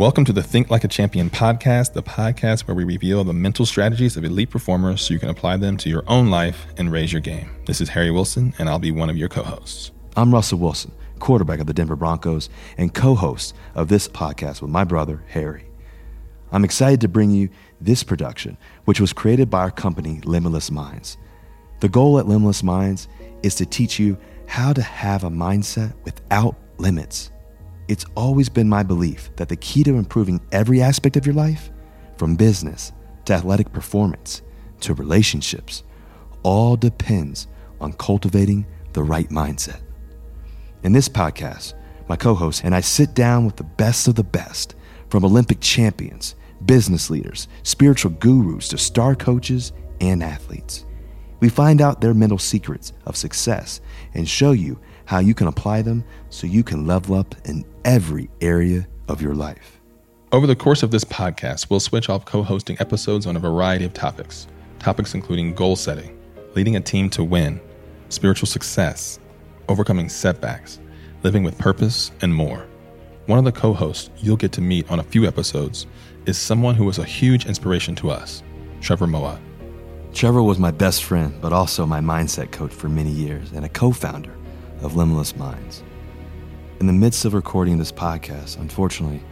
Welcome to the Think Like a Champion podcast, the podcast where we reveal the mental strategies of elite performers so you can apply them to your own life and raise your game. This is Harry Wilson, and I'll be one of your co hosts. I'm Russell Wilson, quarterback of the Denver Broncos and co host of this podcast with my brother, Harry. I'm excited to bring you this production, which was created by our company, Limitless Minds. The goal at Limitless Minds is to teach you how to have a mindset without limits. It's always been my belief that the key to improving every aspect of your life, from business to athletic performance to relationships, all depends on cultivating the right mindset. In this podcast, my co host and I sit down with the best of the best from Olympic champions, business leaders, spiritual gurus to star coaches and athletes. We find out their mental secrets of success and show you how you can apply them so you can level up in every area of your life. Over the course of this podcast, we'll switch off co hosting episodes on a variety of topics. Topics including goal setting, leading a team to win, spiritual success, overcoming setbacks, living with purpose, and more. One of the co hosts you'll get to meet on a few episodes is someone who was a huge inspiration to us, Trevor Moawad. Trevor was my best friend, but also my mindset coach for many years and a co founder of Limitless Minds. In the midst of recording this podcast, unfortunately,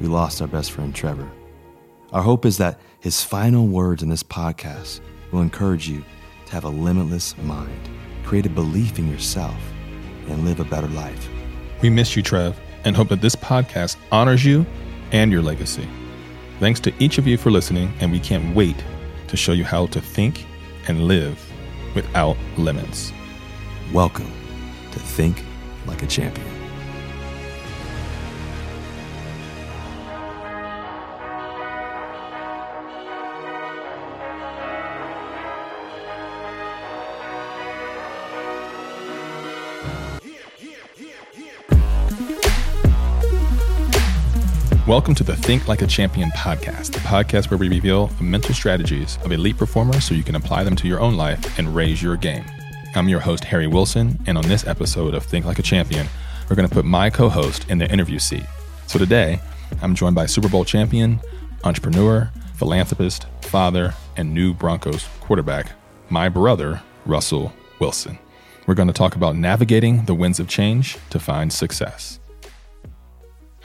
we lost our best friend Trevor. Our hope is that his final words in this podcast will encourage you to have a limitless mind, create a belief in yourself, and live a better life. We miss you, Trev, and hope that this podcast honors you and your legacy. Thanks to each of you for listening, and we can't wait to show you how to think and live without limits. Welcome to think like a champion. Welcome to the Think Like a Champion podcast, the podcast where we reveal the mental strategies of elite performers so you can apply them to your own life and raise your game. I'm your host, Harry Wilson, and on this episode of Think Like a Champion, we're going to put my co host in the interview seat. So today, I'm joined by Super Bowl champion, entrepreneur, philanthropist, father, and new Broncos quarterback, my brother, Russell Wilson. We're going to talk about navigating the winds of change to find success.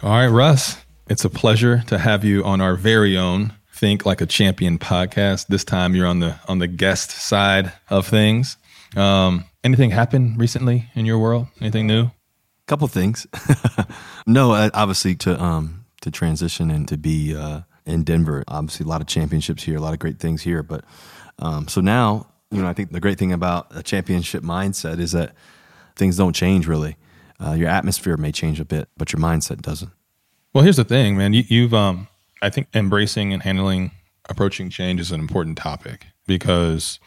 All right, Russ, it's a pleasure to have you on our very own Think Like a Champion podcast. This time you're on the on the guest side of things. Um, anything happened recently in your world? Anything new? Couple things. no, obviously to um to transition and to be uh, in Denver. Obviously, a lot of championships here, a lot of great things here. But um, so now, you know, I think the great thing about a championship mindset is that things don't change really. Uh, your atmosphere may change a bit, but your mindset doesn't. Well, here's the thing, man. You, you've, um, I think, embracing and handling approaching change is an important topic because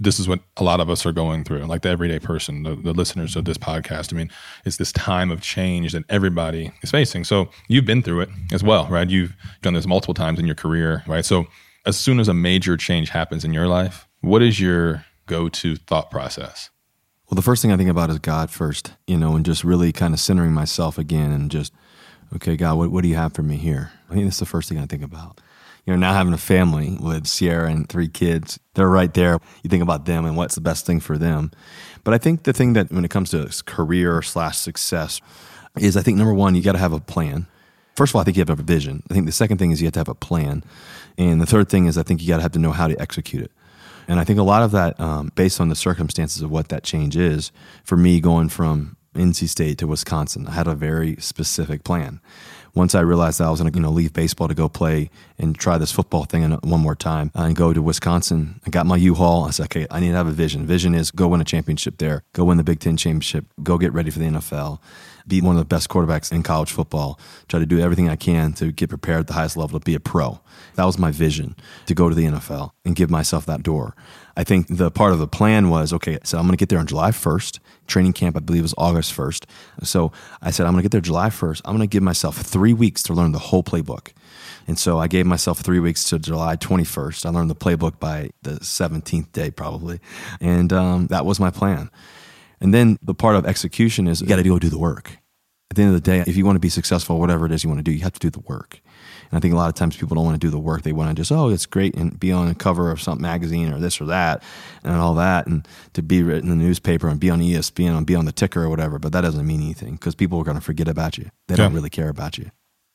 this is what a lot of us are going through, like the everyday person, the, the, listeners of this podcast. I mean, it's this time of change that everybody is facing. So you've been through it as well, right? You've done this multiple times in your career, right? So as soon as a major change happens in your life, what is your go to thought process? Well, the first thing I think about is God first, you know, and just really kind of centering myself again and just, okay, God, what, what do you have for me here? I think that's the first thing I think about you know, now having a family with Sierra and three kids, they're right there. You think about them and what's the best thing for them. But I think the thing that when it comes to career slash success is I think number one, you got to have a plan. First of all, I think you have to have a vision. I think the second thing is you have to have a plan. And the third thing is I think you got to have to know how to execute it. And I think a lot of that, um, based on the circumstances of what that change is, for me going from NC State to Wisconsin, I had a very specific plan once I realized that I was going to you know leave baseball to go play and try this football thing one more time uh, and go to Wisconsin, I got my U-Haul. I said, okay, I need to have a vision. Vision is go win a championship there, go win the Big Ten championship, go get ready for the NFL, be one of the best quarterbacks in college football, try to do everything I can to get prepared at the highest level to be a pro. That was my vision to go to the NFL and give myself that door. I think the part of the plan was okay, so I'm going to get there on July 1st. Training camp, I believe, was August 1st. So I said, I'm going to get there July 1st. I'm going to give myself three weeks to learn the whole playbook. And so I gave myself three weeks to July 21st. I learned the playbook by the 17th day, probably. And um, that was my plan. And then the part of execution is you got to go do the work. At the end of the day, if you want to be successful, whatever it is you want to do, you have to do the work. And I think a lot of times people don't want to do the work. They want to just, oh, it's great and be on the cover of some magazine or this or that and all that and to be written in the newspaper and be on ESPN and be on the ticker or whatever. But that doesn't mean anything because people are going to forget about you. They don't really care about you.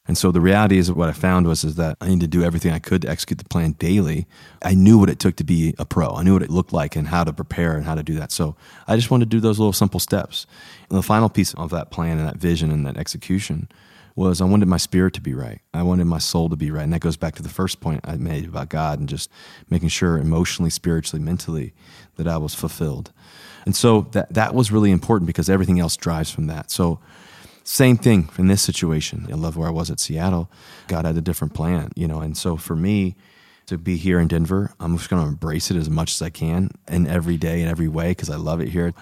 And so the reality is what I found was is that I need to do everything I could to execute the plan daily. I knew what it took to be a pro. I knew what it looked like and how to prepare and how to do that. So I just wanted to do those little simple steps. And the final piece of that plan and that vision and that execution was I wanted my spirit to be right. I wanted my soul to be right. And that goes back to the first point I made about God and just making sure emotionally, spiritually, mentally that I was fulfilled. And so that that was really important because everything else drives from that. So same thing in this situation. I love where I was at Seattle. God had a different plan, you know. And so for me to be here in Denver, I'm just going to embrace it as much as I can in every day in every way because I love it here.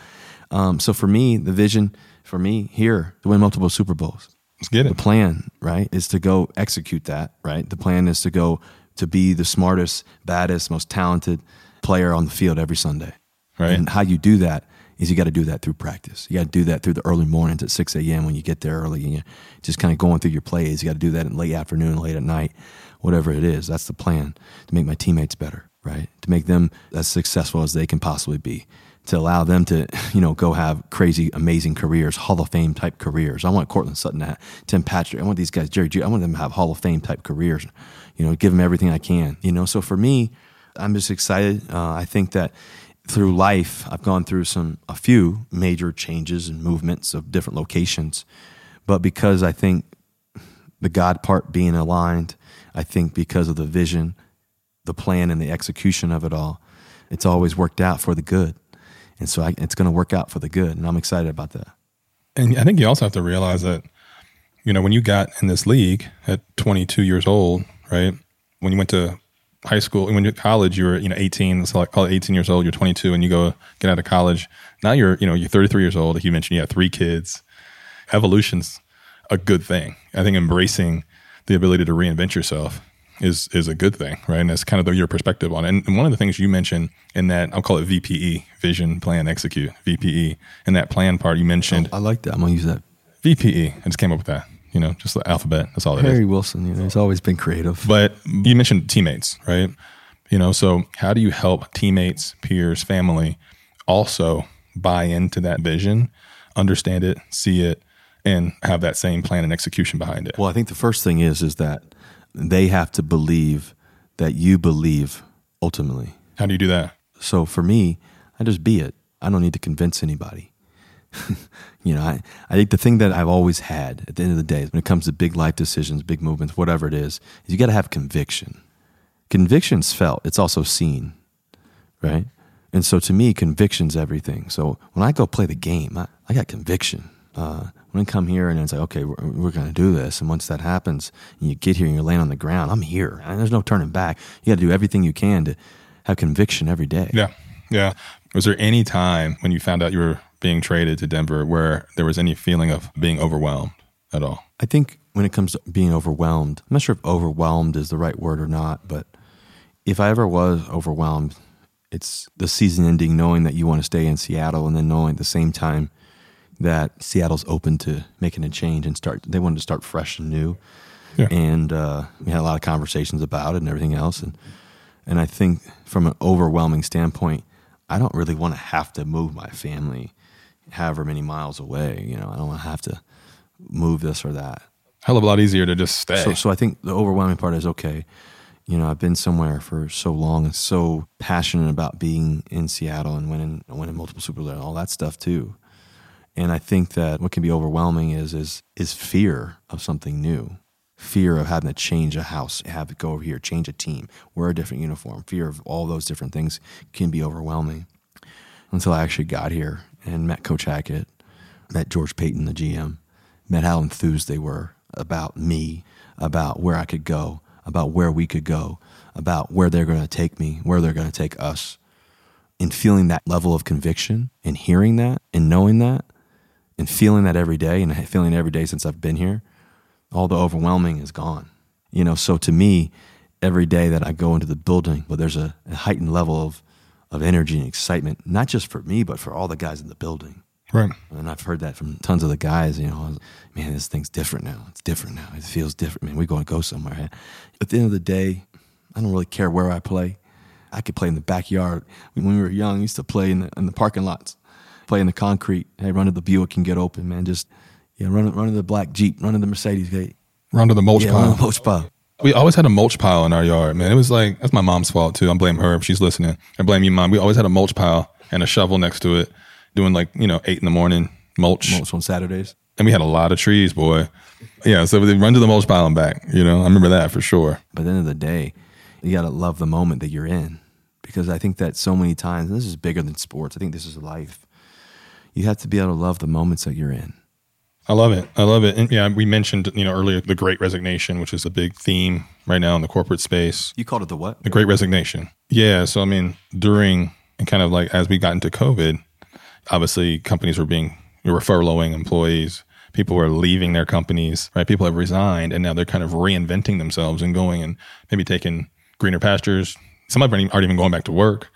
Um, so for me, the vision for me here to win multiple Super Bowls Let's get it. The plan, right, is to go execute that, right? The plan is to go to be the smartest, baddest, most talented player on the field every Sunday. Right. And how you do that is you got to do that through practice. You got to do that through the early mornings at 6 a.m. when you get there early and you're just kind of going through your plays. You got to do that in late afternoon, late at night, whatever it is. That's the plan to make my teammates better, right? To make them as successful as they can possibly be to allow them to, you know, go have crazy, amazing careers, Hall of Fame type careers. I want Courtland Sutton, to Tim Patrick. I want these guys, Jerry G. I want them to have Hall of Fame type careers. You know, give them everything I can. You know, so for me, I'm just excited. Uh, I think that through life, I've gone through some a few major changes and movements of different locations, but because I think the God part being aligned, I think because of the vision, the plan, and the execution of it all, it's always worked out for the good. And so I, it's going to work out for the good. And I'm excited about that. And I think you also have to realize that, you know, when you got in this league at 22 years old, right? When you went to high school, and when you're college, you were, you know, 18, so like call it 18 years old, you're 22 and you go get out of college. Now you're, you know, you're 33 years old. Like you mentioned, you have three kids. Evolution's a good thing. I think embracing the ability to reinvent yourself is is a good thing, right? And that's kind of the, your perspective on it. And, and one of the things you mentioned in that I'll call it VPE, vision, plan, execute, VPE. In that plan part, you mentioned. Oh, I like that. I'm gonna use that. VPE. I just came up with that. You know, just the alphabet. That's all it Harry is. Wilson. You know, he's always been creative. But you mentioned teammates, right? You know, so how do you help teammates, peers, family also buy into that vision, understand it, see it, and have that same plan and execution behind it? Well, I think the first thing is is that they have to believe that you believe ultimately. How do you do that? So for me, I just be it. I don't need to convince anybody. you know, I, I think the thing that I've always had at the end of the day, when it comes to big life decisions, big movements, whatever it is, is you got to have conviction. Conviction's felt, it's also seen, right? And so to me, conviction's everything. So when I go play the game, I, I got conviction. Uh, when I come here and it's like, okay, we're, we're going to do this. And once that happens and you get here and you're laying on the ground, I'm here. And there's no turning back. You got to do everything you can to have conviction every day. Yeah. Yeah. Was there any time when you found out you were being traded to Denver where there was any feeling of being overwhelmed at all? I think when it comes to being overwhelmed, I'm not sure if overwhelmed is the right word or not, but if I ever was overwhelmed, it's the season ending, knowing that you want to stay in Seattle, and then knowing at the same time that Seattle's open to making a change and start. They wanted to start fresh and new, Yeah. and uh, we had a lot of conversations about it and everything else. And and I think from an overwhelming standpoint, I don't really want to have to move my family, however many miles away. You know, I don't have to move this or that. Hell of a lot easier to just stay. So, so I think the overwhelming part is okay. You know, I've been somewhere for so long and so passionate about being in Seattle and winning, winning multiple Super Bowls and all that stuff too. And I think that what can be overwhelming is is is fear of something new, fear of having to change a house, have it go over here, change a team, wear a different uniform. Fear of all those different things can be overwhelming. Until I actually got here and met Coach Hackett, met George Paton, the GM, met how enthused they were about me, about where I could go, about where we could go, about where they're going to take me, where they're going to take us. And feeling that level of conviction and hearing that and knowing that and feeling that every day and feeling every day since I've been here, all the overwhelming is gone. You know, so to me, every day that I go into the building, but there's a, a heightened level of, of energy and excitement, not just for me, but for all the guys in the building. Right. And I've heard that from tons of the guys, you know, man, this thing's different now. It's different now. It feels different, man. We're going to go somewhere. At the end of the day, I don't really care where I play. I could play in the backyard. When we were young, I used to play in the, in the parking lots, play in the concrete. Hey, run to the Buick and get open, man. Just, yeah, run, run to the black Jeep, run to the Mercedes gate. Run to the mulch Yeah, pile. run to the mulch pile. We always had a mulch pile in our yard, man. It was like that's my mom's fault too. I blame her if she's listening. I blame you, mom. We always had a mulch pile and a shovel next to it, doing like you know eight in the morning mulch, Mulch on Saturdays. and we had a lot of trees, boy. Yeah, so we run to the mulch pile and back. You know, I remember that for sure. But at the end of the day, you got to love the moment that you're in. Because I think that so many times, and this is bigger than sports, I think this is life. You have to be able to love the moments that you're in. I love it. I love it. And yeah, we mentioned you know earlier the Great Resignation, which is a big theme right now in the corporate space. You called it the what? The Great Resignation. Yeah. So I mean, during and kind of like as we got into COVID, obviously companies were being were furloughing employees. People were leaving their companies, right? People have resigned, and now they're kind of reinventing themselves and going and maybe taking greener pastures. Some of them aren't even going back to work.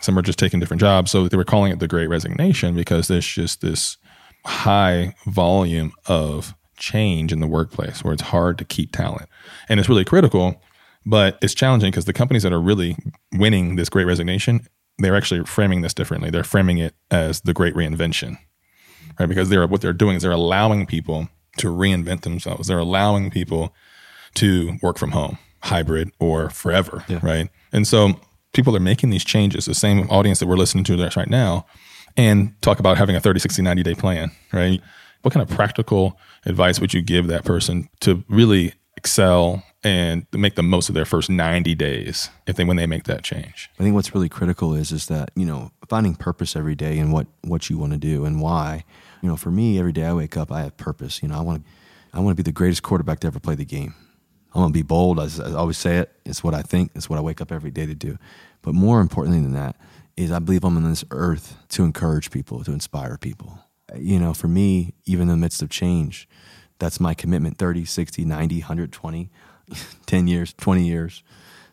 Some are just taking different jobs. So they were calling it the Great Resignation because there's just this high volume of change in the workplace where it's hard to keep talent. And it's really critical, but it's challenging because the companies that are really winning this great resignation, they're actually framing this differently. They're framing it as the great reinvention. Right? Because they're what they're doing is they're allowing people to reinvent themselves. They're allowing people to work from home, hybrid or forever. Yeah. Right. And so people are making these changes, the same audience that we're listening to this right now, and talk about having a 30, 60, 90 day plan, right? What kind of practical advice would you give that person to really excel and make the most of their first 90 days if they when they make that change? I think what's really critical is is that you know finding purpose every day and what what you want to do and why. You know, for me, every day I wake up, I have purpose. You know, I want to I want to be the greatest quarterback to ever play the game. I want to be bold. As I always say it. It's what I think. It's what I wake up every day to do. But more importantly than that is I believe I'm on this earth to encourage people, to inspire people. You know, for me, even in the midst of change, that's my commitment 30, 60, 90, 120, 10 years, 20 years.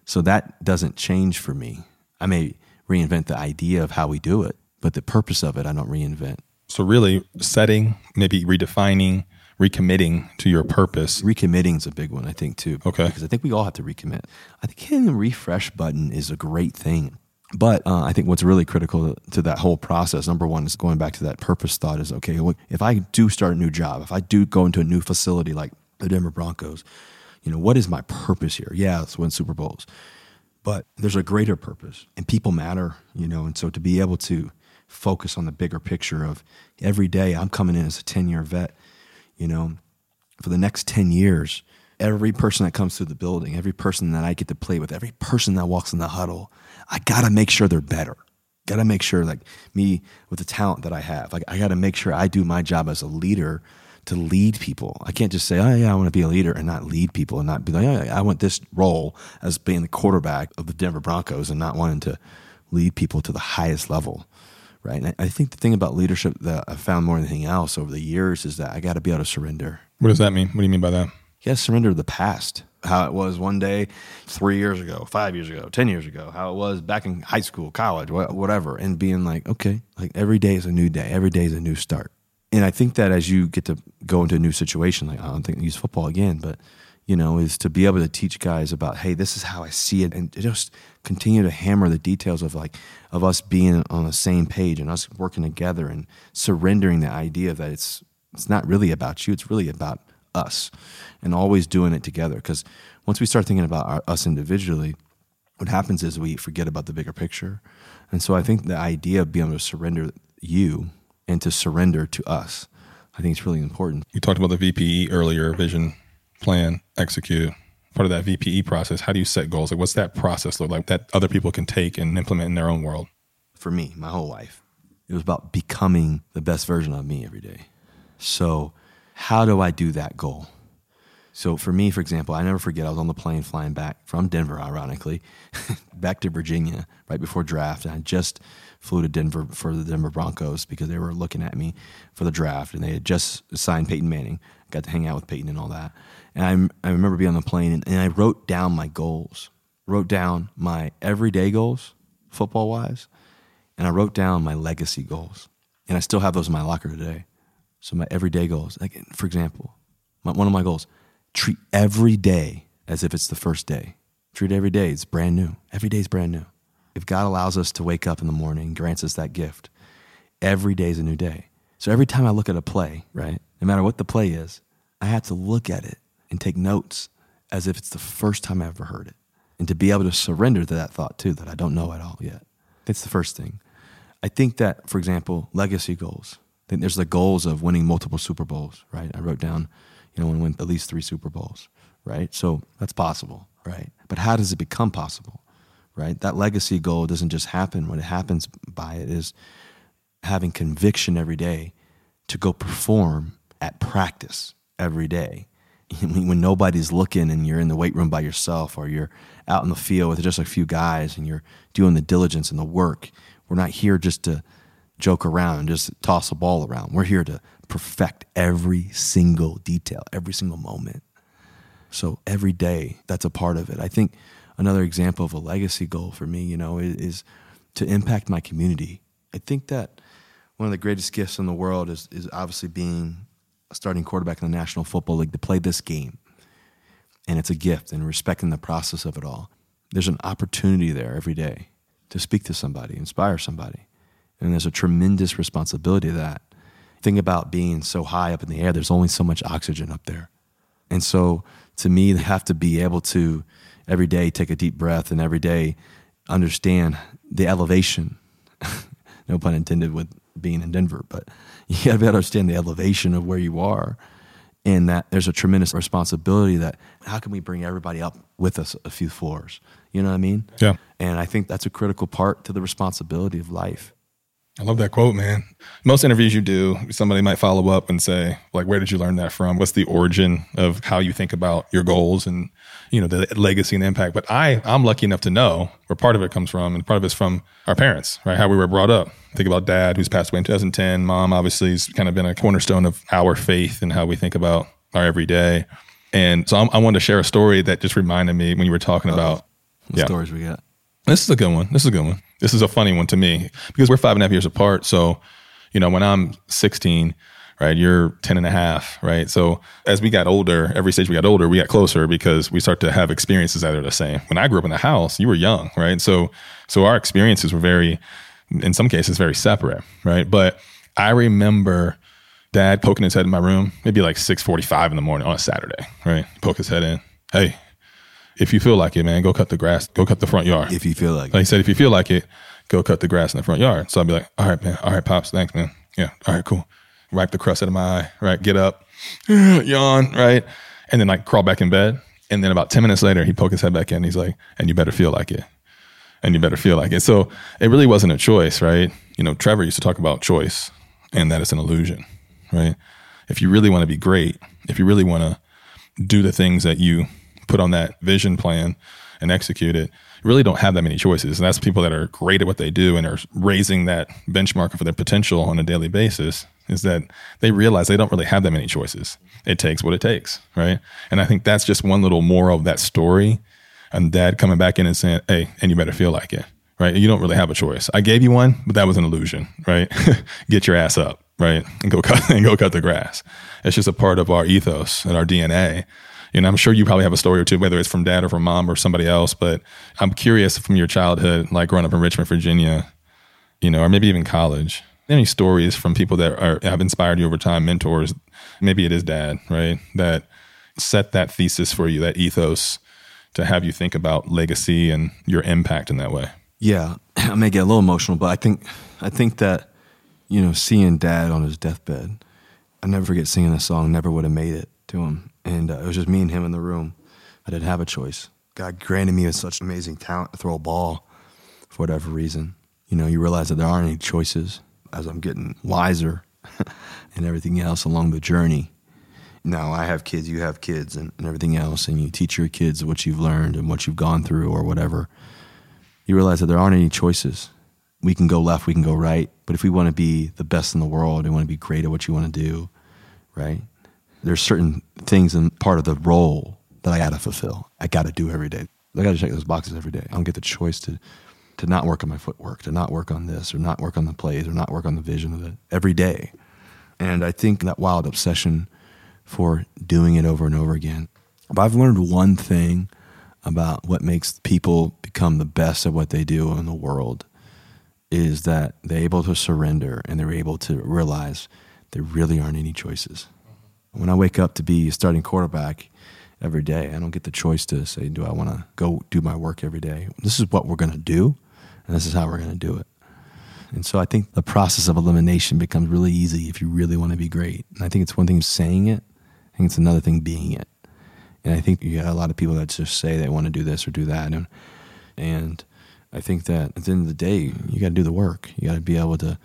So that doesn't change for me. I may reinvent the idea of how we do it, but the purpose of it, I don't reinvent. So really setting, maybe redefining, recommitting to your purpose. Recommitting is a big one, I think, too. Okay. Because I think we all have to recommit. I think hitting the refresh button is a great thing. But uh, I think what's really critical to, that whole process, number one, is going back to that purpose thought is okay, if I do start a new job, if I do go into a new facility like the Denver Broncos, you know, what is my purpose here? Yeah, let's win Super Bowls. But there's a greater purpose, and people matter, you know, and so to be able to focus on the bigger picture of every day, I'm coming in as a 10 year vet, you know, for the next 10 years, every person that comes through the building, every person that I get to play with, every person that walks in the huddle, I got to make sure they're better. Got to make sure, like me with the talent that I have, like I got to make sure I do my job as a leader to lead people. I can't just say, oh, yeah, I want to be a leader and not lead people and not be like, oh, yeah, I want this role as being the quarterback of the Denver Broncos and not wanting to lead people to the highest level. Right. And I think the thing about leadership that I found more than anything else over the years is that I got to be able to surrender. What does that mean? What do you mean by that? You got to surrender to the past, how it was one day, three years ago, five years ago, 10 years ago, how it was back in high school, college, whatever, and being like, okay, like every day is a new day, every day is a new start. And I think that as you get to go into a new situation, like I don't think use football again, but you know, is to be able to teach guys about, hey, this is how I see it, and just continue to hammer the details of like of us being on the same page and us working together and surrendering the idea that it's it's not really about you, it's really about us, and always doing it together. Because once we start thinking about our, us individually, what happens is we forget about the bigger picture. And so I think the idea of being able to surrender you and to surrender to us, I think it's really important. You talked about the VPE earlier, vision, plan, execute. Part of that VPE process, how do you set goals? Like, what's that process look like that other people can take and implement in their own world? For me, my whole life, it was about becoming the best version of me every day. So, how do I do that goal? So, for me, for example, I never forget I was on the plane flying back from Denver, ironically, back to Virginia right before draft. And I just flew to Denver for the Denver Broncos because they were looking at me for the draft and they had just signed Peyton Manning. Got to hang out with Peyton and all that. And I, I remember being on the plane and, and I wrote down my goals, wrote down my everyday goals, football wise, and I wrote down my legacy goals. And I still have those in my locker today. So my everyday goals, like for example, my, one of my goals, treat every day as if it's the first day. Treat every day, it's brand new. Every day is brand new. If God allows us to wake up in the morning, grants us that gift, every day is a new day. So every time I look at a play, right, no matter what the play is, I have to look at it and take notes as if it's the first time I ever heard it. And to be able to surrender to that thought too, that I don't know at all yet. That's the first thing. I think that, for example, legacy goals. Think there's the goals of winning multiple Super Bowls, right? I wrote down, you know, want win at least three Super Bowls, right? So that's possible, right? But how does it become possible, right? That legacy goal doesn't just happen. What it happens by it is having conviction every day to go perform at practice every day when nobody's looking and you're in the weight room by yourself or you're out in the field with just a few guys and you're doing the diligence and the work. We're not here just to joke around and just toss a ball around. We're here to perfect every single detail, every single moment. So every day, that's a part of it. I think another example of a legacy goal for me, you know, is, to impact my community. I think that one of the greatest gifts in the world is, is obviously being a starting quarterback in the National Football League to play this game. And it's a gift and respecting the process of it all. There's an opportunity there every day to speak to somebody, inspire somebody. And there's a tremendous responsibility to that. Think about being so high up in the air, there's only so much oxygen up there. And so to me, they have to be able to every day take a deep breath and every day understand the elevation. no pun intended with being in Denver, but you got to be able to understand the elevation of where you are and that there's a tremendous responsibility that how can we bring everybody up with us a few floors you know what i mean yeah and i think that's a critical part to the responsibility of life I love that quote, man. Most interviews you do, somebody might follow up and say, like, where did you learn that from? What's the origin of how you think about your goals and, you know, the legacy and the impact? But I, I'm lucky enough to know where part of it comes from and part of it's from our parents, right? How we were brought up. Think about dad who's passed away in 2010. Mom obviously has kind of been a cornerstone of our faith and how we think about our everyday. And so I'm, i wanted to share a story that just reminded me when you were talking Uh-oh. about what yeah. stories we got. This is a good one. This is a good one. This is a funny one to me because we're five and a half years apart. So, you know, when I'm 16, right, you're 10 and a half, right? So as we got older, every stage we got older, we got closer because we start to have experiences that are the same. When I grew up in the house, you were young, right? So, so our experiences were very, in some cases, very separate, right? But I remember dad poking his head in my room, maybe like 645 in the morning on a Saturday, right? Poke his head in. Hey, if you feel like it, man, go cut the grass, go cut the front yard. If you feel like, like he said, if you feel like it, go cut the grass in the front yard. So I'd be like, all right, man, all right, pops, thanks, man. Yeah, all right, cool. Wipe the crust out of my eye, right? Get up, yawn, right? And then like crawl back in bed. And then about 10 minutes later, he poke his head back in. He's like, and you better feel like it. And you better feel like it. So it really wasn't a choice, right? You know, Trevor used to talk about choice and that it's an illusion, right? If you really want to be great, if you really want to do the things that you put on that vision plan and execute it, you really don't have that many choices. And that's people that are great at what they do and are raising that benchmark for their potential on a daily basis is that they realize they don't really have that many choices. It takes what it takes, right? And I think that's just one little moral of that story. And dad coming back in and saying, hey, and you better feel like it, right? You don't really have a choice. I gave you one, but that was an illusion, right? Get your ass up, right? And go cut and go cut the grass. It's just a part of our ethos and our DNA and I'm sure you probably have a story or two, whether it's from dad or from mom or somebody else. But I'm curious from your childhood, like growing up in Richmond, Virginia, you know, or maybe even college. Any stories from people that are have inspired you over time, mentors? Maybe it is dad, right? That set that thesis for you, that ethos to have you think about legacy and your impact in that way. Yeah, I may get a little emotional, but I think I think that you know, seeing dad on his deathbed, I never forget singing the song "Never Would Have Made It" to him, and uh, it was just me and him in the room. I didn't have a choice. God granted me with such amazing talent to throw a ball for whatever reason. You know, you realize that there aren't any choices as I'm getting wiser and everything else along the journey. Now, I have kids, you have kids, and, and everything else, and you teach your kids what you've learned and what you've gone through or whatever. You realize that there aren't any choices. We can go left, we can go right, but if we want to be the best in the world and want to be great at what you want to do, right? There's certain things and part of the role that I got to fulfill. I got to do every day. I got to check those boxes every day. I don't get the choice to to not work on my footwork, to not work on this, or not work on the plays, or not work on the vision of it every day. And I think that wild obsession for doing it over and over again. But I've learned one thing about what makes people become the best at what they do in the world is that they're able to surrender and they're able to realize there really aren't any choices. When I wake up to be a starting quarterback every day, I don't get the choice to say, Do I want to go do my work every day? This is what we're going to do, and this is how we're going to do it. And so I think the process of elimination becomes really easy if you really want to be great. And I think it's one thing saying it, I think it's another thing being it. And I think you got a lot of people that just say they want to do this or do that. And, and I think that at the end of the day, you got to do the work. You got to be able to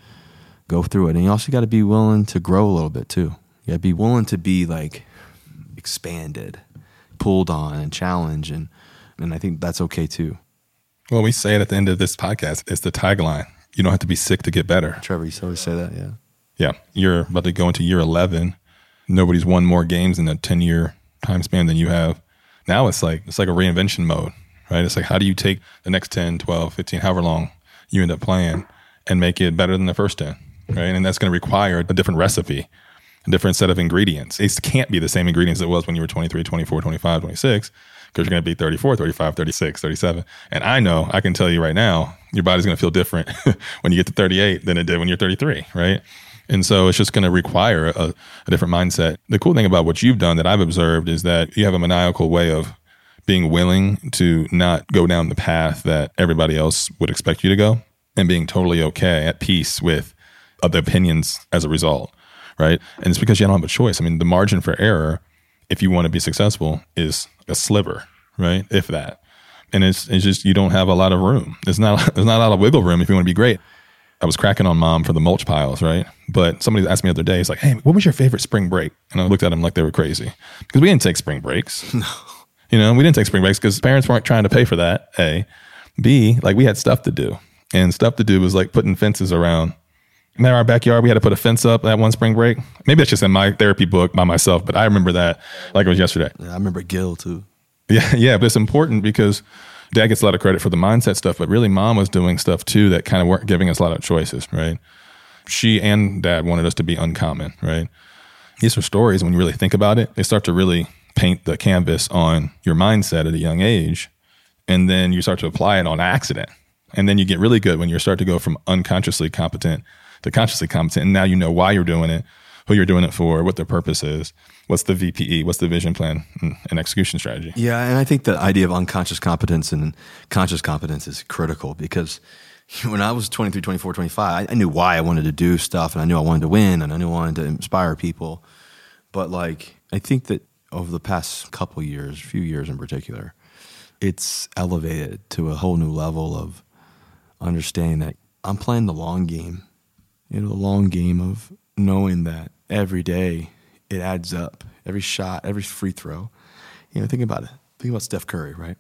go through it. And you also got to be willing to grow a little bit too. You to be willing to be like expanded, pulled on, and challenged. And, and I think that's okay too. Well, we say it at the end of this podcast. It's the tagline. You don't have to be sick to get better. Trevor, you always say that, yeah. Yeah. You're about to go into year 11. Nobody's won more games in a 10 year time span than you have. Now it's like, it's like a reinvention mode, right? It's like, how do you take the next 10, 12, 15, however long you end up playing and make it better than the first 10, right? And that's going to require a different recipe, a different set of ingredients. It can't be the same ingredients it was when you were 23, 24, 25, 26 because you're going to be 34, 35, 36, 37. And I know, I can tell you right now, your body's going to feel different when you get to 38 than it did when you're 33, right? And so it's just going to require a, a, different mindset. The cool thing about what you've done that I've observed is that you have a maniacal way of being willing to not go down the path that everybody else would expect you to go and being totally okay at peace with other opinions as a result, right? And it's because you don't have a choice. I mean, the margin for error, if you want to be successful, is a sliver, right? If that. And it's, it's just, you don't have a lot of room. There's not, there's not a lot of wiggle room if you want to be great. I was cracking on mom for the mulch piles, right? But somebody asked me the other day, he's like, hey, what was your favorite spring break? And I looked at them like they were crazy because we didn't take spring breaks. No. You know, we didn't take spring breaks because parents weren't trying to pay for that. A. B, like we had stuff to do. And stuff to do was like putting fences around. In our backyard, we had to put a fence up that one spring break. Maybe that's just in my therapy book by myself, but I remember that like it was yesterday. Yeah, I remember Gil too. Yeah, yeah, but it's important because dad gets a lot of credit for the mindset stuff, but really mom was doing stuff too that kind of weren't giving us a lot of choices, right? She and dad wanted us to be uncommon, right? These are stories, when you really think about it, they start to really paint the canvas on your mindset at a young age. And then you start to apply it on accident. And then you get really good when you start to go from unconsciously competent to consciously competent. And now you know why you're doing it, who you're doing it for, what the purpose is, what's the VPE, what's the vision plan and execution strategy. Yeah, and I think the idea of unconscious competence and conscious competence is critical because when I was 23, 24, 25, I, knew why I wanted to do stuff and I knew I wanted to win and I knew I wanted to inspire people. But like, I think that over the past couple years, few years in particular, it's elevated to a whole new level of understanding that I'm playing the long game. You know, the long game of knowing that every day it adds up. Every shot, every free throw. You know, think about it. Think about Steph Curry, right?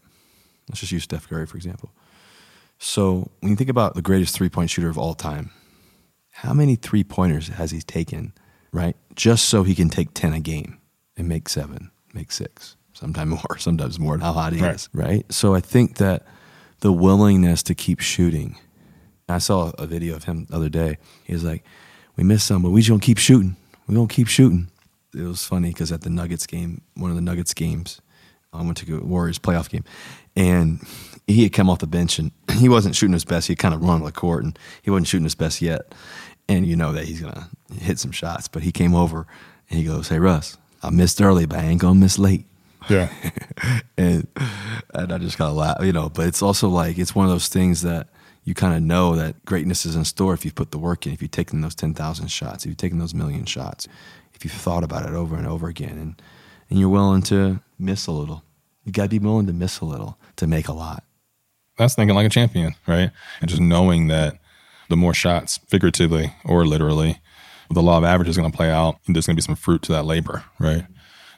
Let's just use Steph Curry, for example. So when you think about the greatest three point shooter of all time, how many three pointers has he taken, right? Just so he can take 10 a game and make seven, make six, sometimes more, sometimes more than how hot he right. is, right? So I think that the willingness to keep shooting. I saw a video of him the other day. He was like, We missed some, but we just gonna keep shooting. We're gonna keep shooting it was funny because at the Nuggets game, one of the Nuggets games, I went to a Warriors playoff game, and he had come off the bench and he wasn't shooting his best. He had kind of run on the court and he wasn't shooting his best yet. And you know that he's gonna hit some shots. But he came over and he goes, "Hey Russ, I missed early, but I ain't gonna miss late." Yeah. and and I just kind of laugh, you know. But it's also like it's one of those things that you kind of know that greatness is in store if you put the work in. If you've taken those ten thousand shots, if you've taken those million shots, if you've thought about it over and over again and, and you're willing to miss a little. You got to be willing to miss a little to make a lot. That's thinking like a champion, right? And just knowing that the more shots, figuratively or literally, the law of average is going to play out and there's going to be some fruit to that labor, right?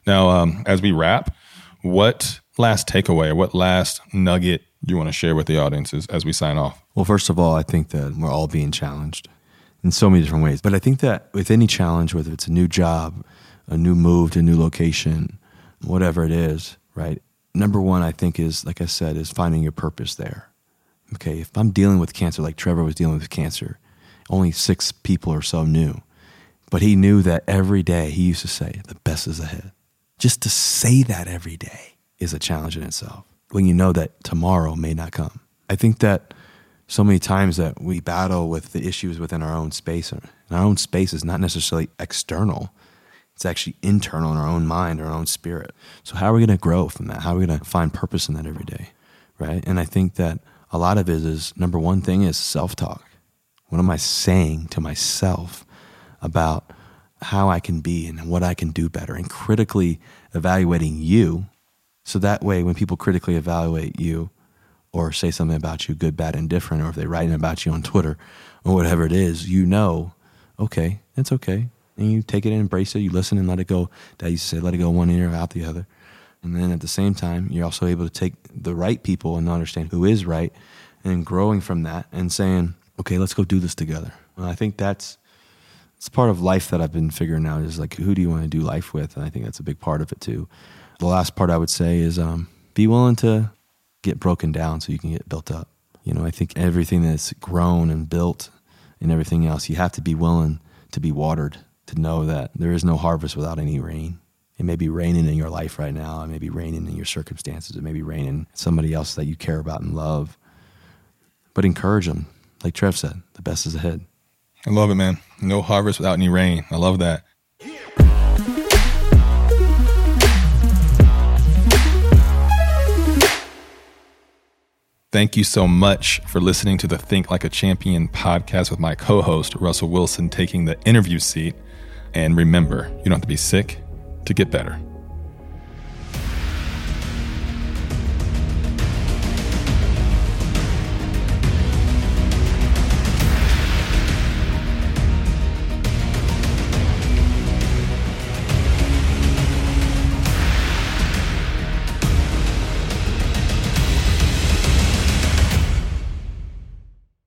Now, um, as we wrap, what last takeaway, what last nugget you want to share with the audiences as we sign off? Well, first of all, I think that we're all being challenged in so many different ways. But I think that with any challenge, whether it's a new job, a new move to a new location, whatever it is, right? Number one, I think is, like I said, is finding your purpose there, okay, if I'm dealing with cancer like Trevor was dealing with cancer, only six people or so knew. But he knew that every day he used to say, the best is ahead. Just to say that every day is a challenge in itself when you know that tomorrow may not come. I think that so many times that we battle with the issues within our own space, and our own space is not necessarily external. It's actually internal in our own mind, our own spirit. So how are we going to grow from that? How are we going to find purpose in that every day? Right? And I think that a lot of it is number one thing is self-talk. What am I saying to myself about how I can be and what I can do better and critically evaluating you so that way when people critically evaluate you or say something about you, good, bad, indifferent, or if they write about you on Twitter or whatever it is, you know, okay, it's okay. And you take it and embrace it, you listen and let it go. That used to say, let it go one ear, out the other. And then at the same time, you're also able to take the right people and understand who is right and growing from that and saying, okay, let's go do this together. And I think that's it's part of life that I've been figuring out is like who do you want to do life with? And I think that's a big part of it too. The last part I would say is um, be willing to get broken down so you can get built up. You know, I think everything that's grown and built and everything else, you have to be willing to be watered to know that there is no harvest without any rain. It may be raining in your life right now. It may be raining in your circumstances. It may be raining somebody else that you care about and love. But encourage them. Like Trev said, the best is ahead. I love it, man. No harvest without any rain. I love that. Thank you so much for listening to the Think Like a Champion podcast with my co host, Russell Wilson, taking the interview seat. And remember, you don't have to be sick to get better.